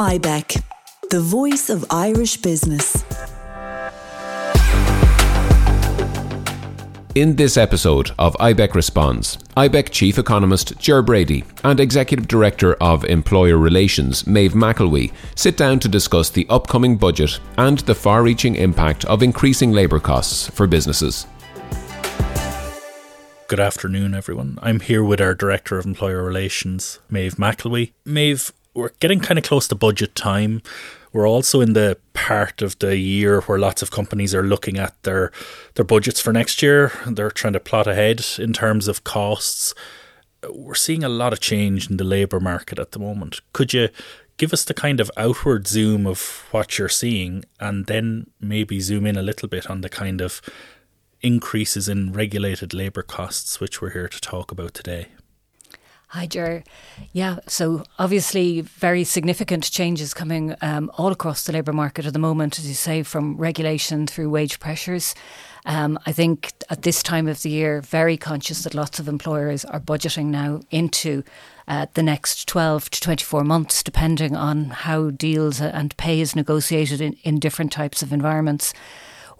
IBEC, the voice of Irish business. In this episode of IBEC Responds, IBEC Chief Economist Ger Brady and Executive Director of Employer Relations Maeve McElwee sit down to discuss the upcoming budget and the far reaching impact of increasing labour costs for businesses. Good afternoon, everyone. I'm here with our Director of Employer Relations, Maeve McElwee. Maeve, we're getting kind of close to budget time. We're also in the part of the year where lots of companies are looking at their their budgets for next year. They're trying to plot ahead in terms of costs. We're seeing a lot of change in the labour market at the moment. Could you give us the kind of outward zoom of what you're seeing and then maybe zoom in a little bit on the kind of increases in regulated labour costs, which we're here to talk about today? Hi, Ger. Yeah, so obviously very significant changes coming um, all across the labour market at the moment, as you say, from regulation through wage pressures. Um, I think at this time of the year, very conscious that lots of employers are budgeting now into uh, the next 12 to 24 months, depending on how deals and pay is negotiated in, in different types of environments.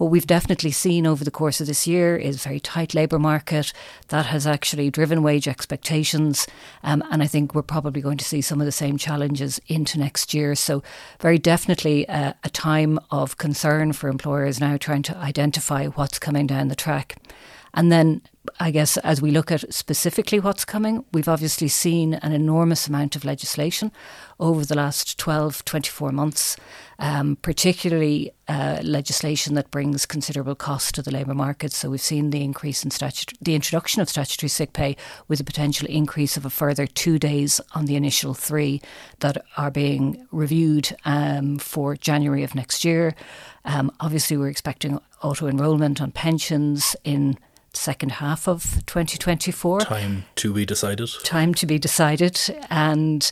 What we've definitely seen over the course of this year is very tight labour market that has actually driven wage expectations, um, and I think we're probably going to see some of the same challenges into next year. So, very definitely uh, a time of concern for employers now trying to identify what's coming down the track. And then I guess as we look at specifically what's coming, we've obviously seen an enormous amount of legislation over the last 12, 24 months, um, particularly uh, legislation that brings considerable cost to the labour market. So we've seen the increase in statute, the introduction of statutory sick pay with a potential increase of a further two days on the initial three that are being reviewed um, for January of next year. Um, obviously, we're expecting auto enrolment on pensions in second half of 2024. Time to be decided. Time to be decided. And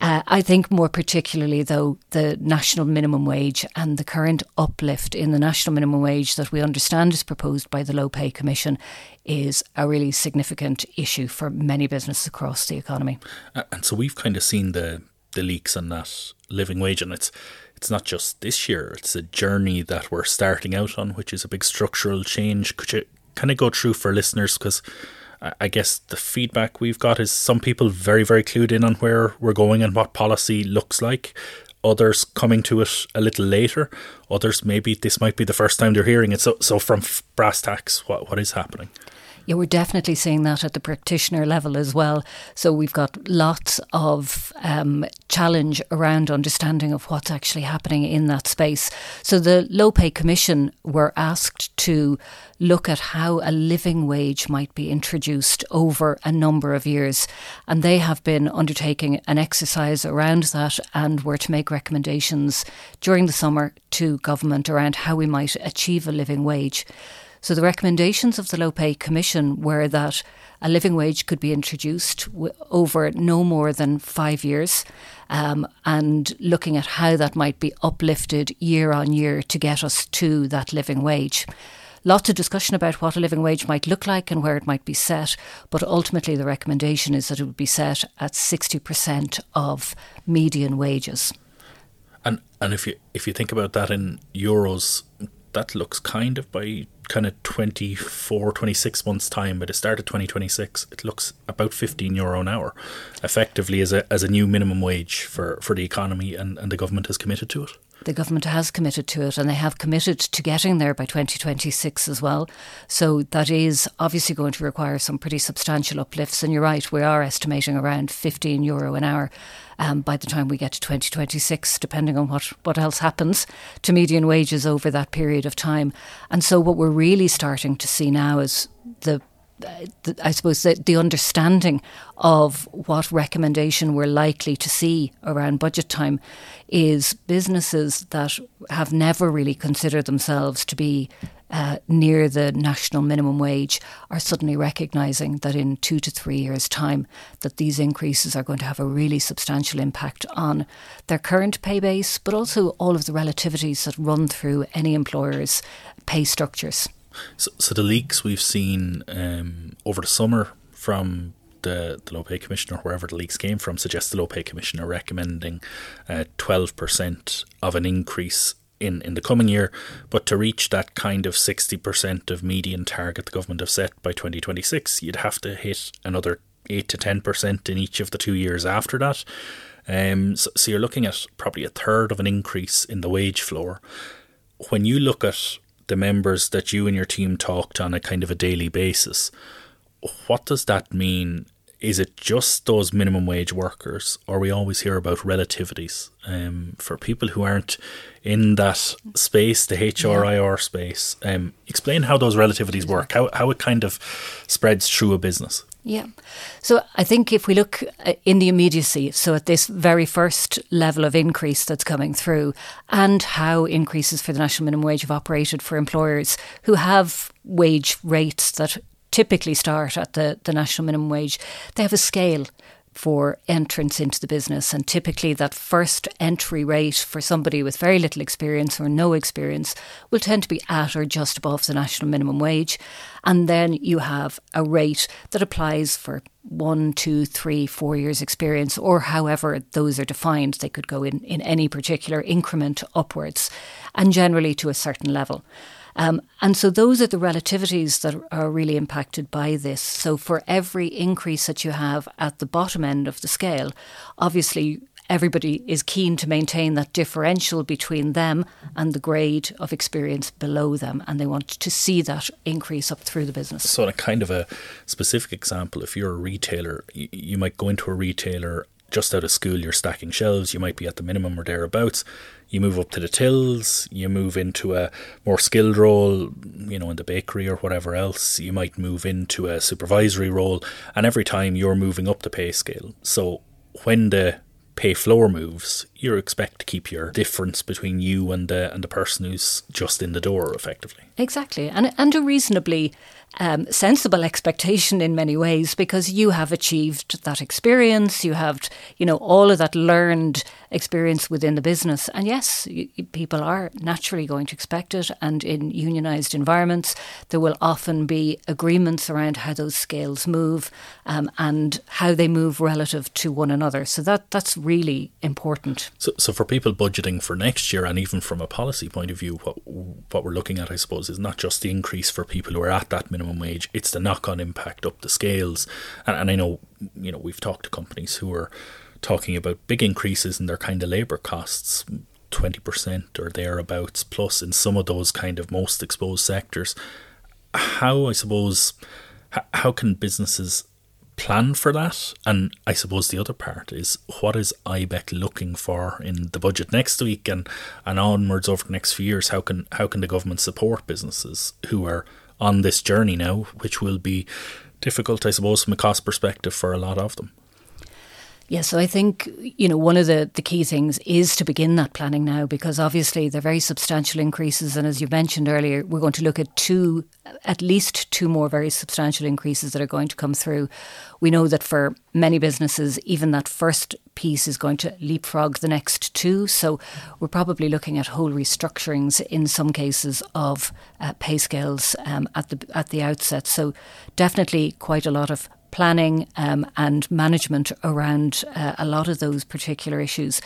uh, I think more particularly, though, the national minimum wage and the current uplift in the national minimum wage that we understand is proposed by the Low Pay Commission is a really significant issue for many businesses across the economy. And so we've kind of seen the the leaks on that living wage, and it's it's not just this year; it's a journey that we're starting out on, which is a big structural change. Could you kind of go through for listeners because I guess the feedback we've got is some people very, very clued in on where we're going and what policy looks like. Others coming to it a little later. Others maybe this might be the first time they're hearing it. So, so from brass tacks, what what is happening? Yeah, we're definitely seeing that at the practitioner level as well. So we've got lots of um, challenge around understanding of what's actually happening in that space. So the Low Pay Commission were asked to look at how a living wage might be introduced over a number of years. And they have been undertaking an exercise around that and were to make recommendations during the summer to government around how we might achieve a living wage. So the recommendations of the Low Pay Commission were that a living wage could be introduced w- over no more than five years, um, and looking at how that might be uplifted year on year to get us to that living wage. Lots of discussion about what a living wage might look like and where it might be set, but ultimately the recommendation is that it would be set at 60% of median wages. And and if you if you think about that in euros, that looks kind of by kind of 24, 26 months' time, by the start of 2026, it looks about 15 euro an hour, effectively as a, as a new minimum wage for, for the economy, and, and the government has committed to it. The government has committed to it and they have committed to getting there by 2026 as well. So that is obviously going to require some pretty substantial uplifts. And you're right, we are estimating around 15 euro an hour um, by the time we get to 2026, depending on what, what else happens to median wages over that period of time. And so, what we're really starting to see now is the I suppose the, the understanding of what recommendation we're likely to see around budget time is businesses that have never really considered themselves to be uh, near the national minimum wage are suddenly recognising that in two to three years' time that these increases are going to have a really substantial impact on their current pay base, but also all of the relativities that run through any employer's pay structures. So, so the leaks we've seen um, over the summer from the, the Low Pay commissioner, wherever the leaks came from suggests the Low Pay commissioner recommending uh, 12% of an increase in, in the coming year. But to reach that kind of 60% of median target the government have set by 2026, you'd have to hit another 8 to 10% in each of the two years after that. Um, so, so you're looking at probably a third of an increase in the wage floor. When you look at the members that you and your team talked on a kind of a daily basis, what does that mean? Is it just those minimum wage workers, or we always hear about relativities um, for people who aren't in that space, the HRIR yeah. space? Um, explain how those relativities work, how how it kind of spreads through a business. Yeah. So I think if we look uh, in the immediacy, so at this very first level of increase that's coming through, and how increases for the national minimum wage have operated for employers who have wage rates that typically start at the, the national minimum wage, they have a scale for entrance into the business. And typically, that first entry rate for somebody with very little experience or no experience will tend to be at or just above the national minimum wage. And then you have a rate that applies for one, two, three, four years' experience, or however those are defined. They could go in, in any particular increment upwards, and generally to a certain level. Um, and so those are the relativities that are really impacted by this. So for every increase that you have at the bottom end of the scale, obviously everybody is keen to maintain that differential between them and the grade of experience below them, and they want to see that increase up through the business. So, in a kind of a specific example, if you're a retailer, you, you might go into a retailer just out of school, you're stacking shelves, you might be at the minimum or thereabouts. You move up to the tills, you move into a more skilled role, you know, in the bakery or whatever else. You might move into a supervisory role, and every time you're moving up the pay scale. So when the pay floor moves, you expect to keep your difference between you and the and the person who's just in the door effectively. Exactly, and and a reasonably um, sensible expectation in many ways because you have achieved that experience, you have, you know, all of that learned experience within the business. And yes, people are naturally going to expect it. And in unionised environments, there will often be agreements around how those scales move um, and how they move relative to one another. So that that's really important. So, so for people budgeting for next year, and even from a policy point of view, what what we're looking at, I suppose, is not just the increase for people who are at that minimum wage; it's the knock-on impact up the scales. And, and I know, you know, we've talked to companies who are talking about big increases in their kind of labour costs. 20% or thereabouts plus in some of those kind of most exposed sectors how i suppose how can businesses plan for that? And I suppose the other part is what is IBEC looking for in the budget next week and, and onwards over the next few years? How can how can the government support businesses who are on this journey now, which will be difficult, I suppose, from a cost perspective for a lot of them? Yeah, so I think, you know, one of the, the key things is to begin that planning now because obviously they're very substantial increases. And as you mentioned earlier, we're going to look at two, at least two more very substantial increases that are going to come through. We know that for many businesses, even that first piece is going to leapfrog the next two. So we're probably looking at whole restructurings in some cases of uh, pay scales um, at the at the outset. So definitely quite a lot of planning um, and management around uh, a lot of those particular issues.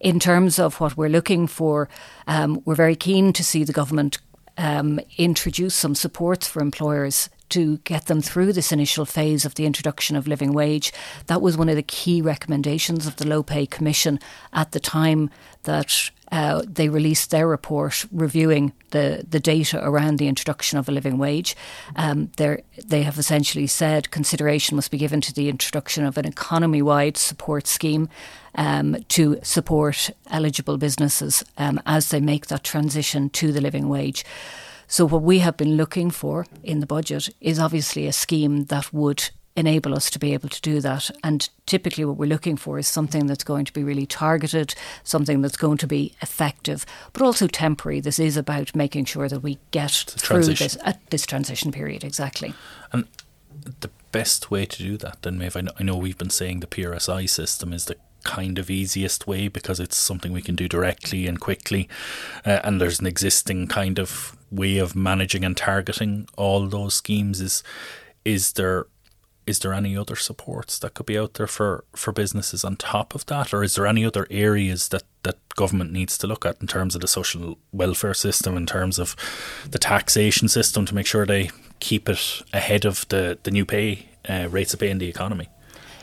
In terms of what we're looking for, um, we're very keen to see the government um, introduce some supports for employers to get them through this initial phase of the introduction of living wage. That was one of the key recommendations of the Low Pay Commission at the time that uh, they released their report reviewing the, the data around the introduction of a living wage. Um, they have essentially said consideration must be given to the introduction of an economy wide support scheme um, to support eligible businesses um, as they make that transition to the living wage. So, what we have been looking for in the budget is obviously a scheme that would enable us to be able to do that. And typically, what we're looking for is something that's going to be really targeted, something that's going to be effective, but also temporary. This is about making sure that we get through this at this transition period. Exactly. And the best way to do that, then, Maeve, I know, I know we've been saying the PRSI system is the kind of easiest way because it's something we can do directly and quickly. Uh, and there's an existing kind of way of managing and targeting all those schemes. Is is there is there any other supports that could be out there for, for businesses on top of that? Or is there any other areas that, that government needs to look at in terms of the social welfare system, in terms of the taxation system to make sure they keep it ahead of the, the new pay uh, rates of pay in the economy?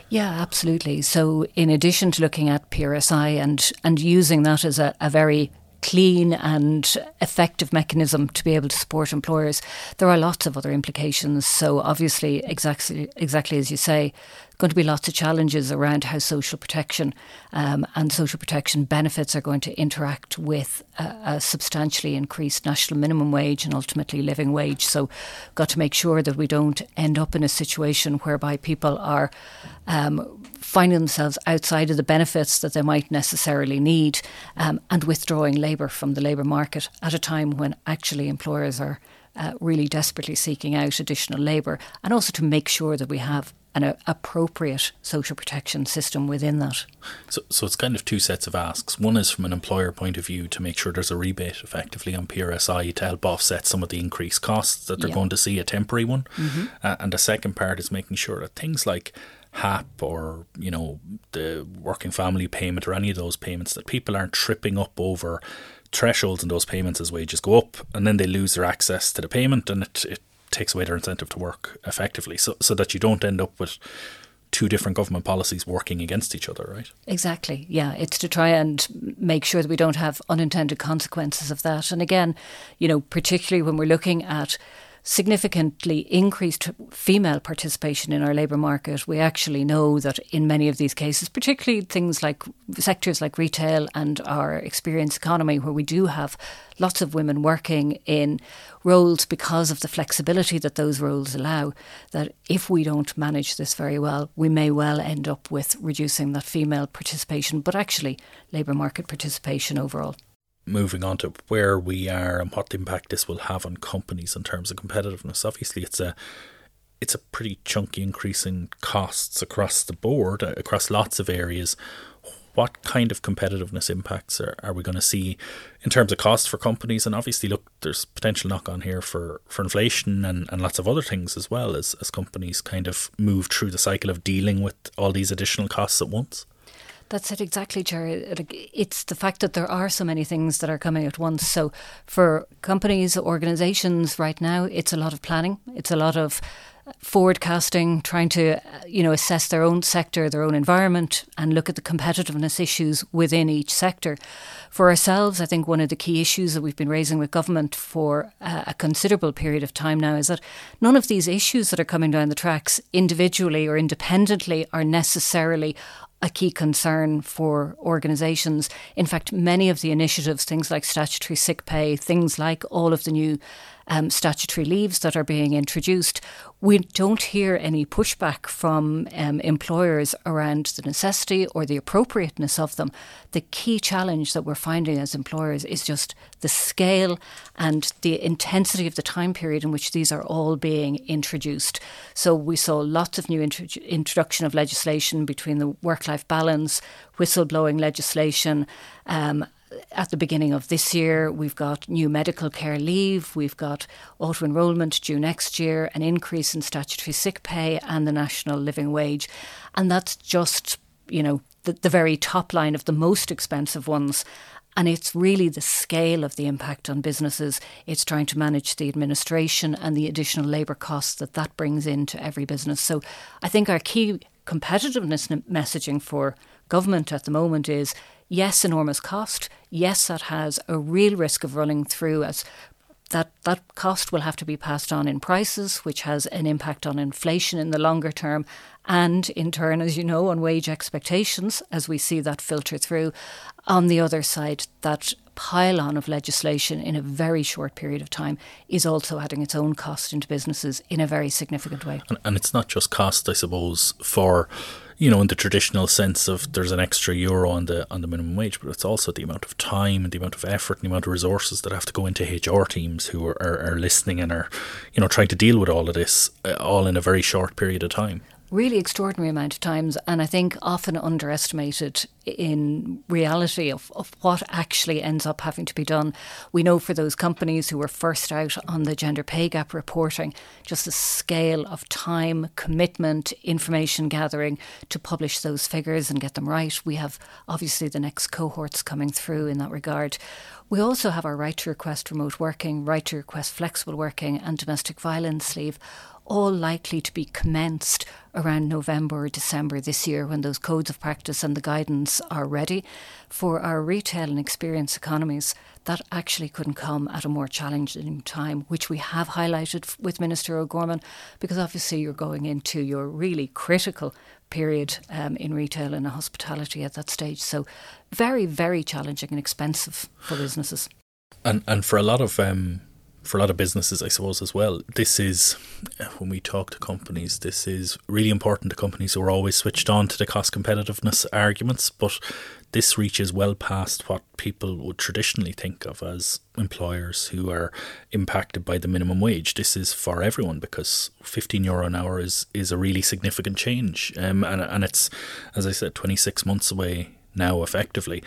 Yeah, absolutely. So, in addition to looking at PRSI and and using that as a, a very clean and effective mechanism to be able to support employers, there are lots of other implications. So, obviously, exactly exactly as you say, going to be lots of challenges around how social protection um, and social protection benefits are going to interact with a, a, substantially increased national minimum wage and ultimately living wage. So, got to make sure that we don't end up in a situation whereby people are um, finding themselves outside of the benefits that they might necessarily need um, and withdrawing labour from the labour market at a time when actually employers are uh, really desperately seeking out additional labour and also to make sure that we have an uh, appropriate social protection system within that. So, so it's kind of two sets of asks. One is from an employer point of view to make sure there's a rebate effectively on PRSI to help offset some of the increased costs that they're yeah. going to see, a temporary one. Mm-hmm. Uh, and the second part is making sure that things like HAP or you know the working family payment or any of those payments that people aren't tripping up over thresholds in those payments as wages go up and then they lose their access to the payment and it, it takes away their incentive to work effectively so so that you don't end up with two different government policies working against each other, right? Exactly. Yeah, it's to try and make sure that we don't have unintended consequences of that. And again, you know, particularly when we're looking at significantly increased female participation in our labour market, we actually know that in many of these cases, particularly things like sectors like retail and our experience economy, where we do have lots of women working in roles because of the flexibility that those roles allow, that if we don't manage this very well, we may well end up with reducing that female participation, but actually labour market participation overall moving on to where we are and what impact this will have on companies in terms of competitiveness. Obviously, it's a it's a pretty chunky increase in costs across the board, uh, across lots of areas. What kind of competitiveness impacts are, are we going to see in terms of cost for companies? And obviously, look, there's potential knock on here for, for inflation and, and lots of other things as well as, as companies kind of move through the cycle of dealing with all these additional costs at once. That's it exactly, Jerry. It's the fact that there are so many things that are coming at once. So for companies, organizations right now, it's a lot of planning. It's a lot of forecasting, trying to you know assess their own sector, their own environment, and look at the competitiveness issues within each sector. For ourselves, I think one of the key issues that we've been raising with government for a considerable period of time now is that none of these issues that are coming down the tracks individually or independently are necessarily a key concern for organisations. In fact, many of the initiatives, things like statutory sick pay, things like all of the new um, statutory leaves that are being introduced, we don't hear any pushback from um, employers around the necessity or the appropriateness of them. The key challenge that we're finding as employers is just the scale and the intensity of the time period in which these are all being introduced. So we saw lots of new introduction of legislation between the work-life balance, whistleblowing legislation, um, at the beginning of this year, we've got new medical care leave, we've got auto enrolment due next year, an increase in statutory sick pay, and the national living wage. And that's just, you know, the, the very top line of the most expensive ones. And it's really the scale of the impact on businesses. It's trying to manage the administration and the additional labour costs that that brings into every business. So I think our key competitiveness messaging for government at the moment is yes, enormous cost. Yes, that has a real risk of running through as that that cost will have to be passed on in prices, which has an impact on inflation in the longer term, and in turn, as you know, on wage expectations as we see that filter through. On the other side, that pile on of legislation in a very short period of time is also adding its own cost into businesses in a very significant way. And, and it's not just cost, I suppose, for you know, in the traditional sense of there's an extra euro on the on the minimum wage, but it's also the amount of time and the amount of effort and the amount of resources that have to go into HR teams who are, are, are listening and are, you know, trying to deal with all of this uh, all in a very short period of time. Really extraordinary amount of times, and I think often underestimated in reality of, of what actually ends up having to be done. We know for those companies who were first out on the gender pay gap reporting, just the scale of time, commitment, information gathering to publish those figures and get them right. We have obviously the next cohorts coming through in that regard. We also have our right to request remote working, right to request flexible working, and domestic violence leave all likely to be commenced around November or December this year when those codes of practice and the guidance are ready. For our retail and experience economies, that actually couldn't come at a more challenging time, which we have highlighted with Minister O'Gorman, because obviously you're going into your really critical period um, in retail and hospitality at that stage. So, very, very challenging and expensive for businesses. And and for a lot of um, for a lot of businesses, I suppose, as well. This is, when we talk to companies, this is really important to companies who are always switched on to the cost competitiveness arguments, but this reaches well past what people would traditionally think of as employers who are impacted by the minimum wage. This is for everyone because 15 euro an hour is, is a really significant change. Um, and, and it's, as I said, 26 months away now effectively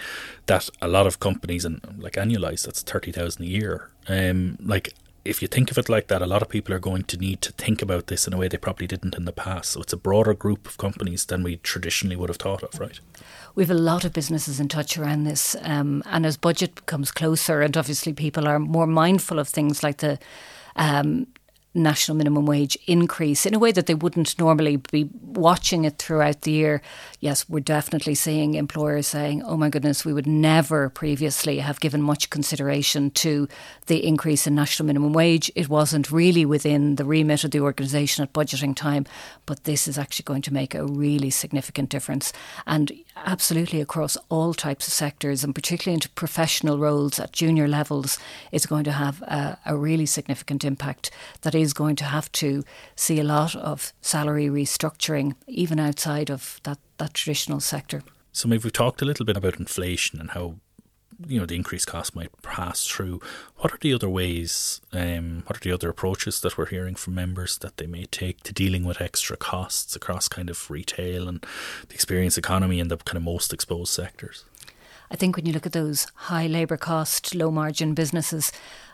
that a lot of companies and like annualized that's 30,000 a year um like if you think of it like that, a lot of people are going to need to think about this in a way they probably didn't in the past. So it's a broader group of companies than we traditionally would have thought of, right? We have a lot of businesses in touch around this. Um, and as budget comes closer, and obviously people are more mindful of things like the um, national minimum wage increase in a way that they wouldn't normally be watching it throughout the year. Yes, we're definitely seeing employers saying, oh my goodness, we would never previously have given much consideration to the increase in national minimum wage. It wasn't really within the remit of the organisation at budgeting time, but this is actually going to make a really significant difference. And absolutely across all types of sectors, and particularly into professional roles at junior levels, it's going to have a, a really significant impact that is going to have to see a lot of salary restructuring, even outside of that, that traditional sector. So, maybe we've talked a little bit about inflation and how you know the increased cost might pass through. What are the other ways? Um, what are the other approaches that we're hearing from members that they may take to dealing with extra costs across kind of retail and the experience economy and the kind of most exposed sectors? I think when you look at those high labour cost, low margin businesses,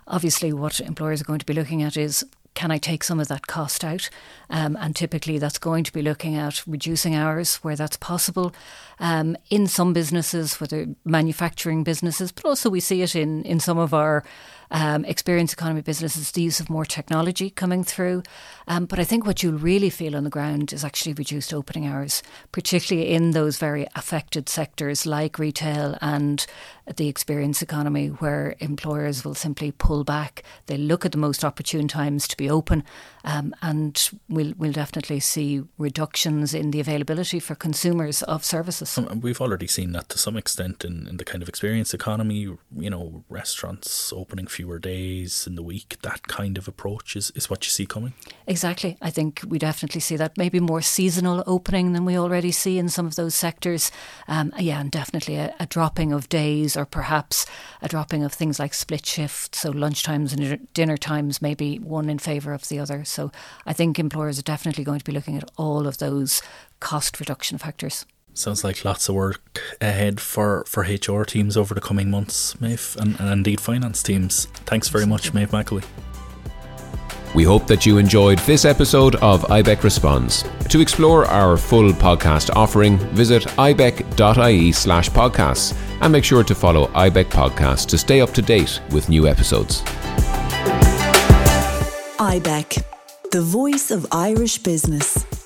obviously what employers are going to be looking at is can I take some of that cost out? Um, and typically that's going to be looking at reducing hours where that's possible. Um, in some businesses, whether manufacturing businesses, but also we see it in, in some of our um, experience economy businesses, the use of more technology coming through. Um, but I think what you'll really feel on the ground is actually reduced opening hours, particularly in those very affected sectors like retail and the experience economy, where employers will simply pull back. They look at the most opportune times to be open, um, and we'll, we'll definitely see reductions in the availability for consumers of services. Um, we've already seen that to some extent in, in the kind of experience economy, you know, restaurants opening fewer days in the week, that kind of approach is, is what you see coming? Exactly. I think we definitely see that. Maybe more seasonal opening than we already see in some of those sectors. Um, yeah, and definitely a, a, dropping of days or perhaps a dropping of things like split shifts. So lunchtimes and dinner times may be one in favour of the other. So I think employers are definitely going to be looking at all of those cost reduction factors. Sounds like lots of work ahead for, for HR teams over the coming months, Maeve, and, and indeed finance teams. Thanks very much, Maeve McElwee. We hope that you enjoyed this episode of IBEC Responds. To explore our full podcast offering, visit ibec.ie slash podcasts and make sure to follow IBEC Podcast to stay up to date with new episodes. IBEC, the voice of Irish business.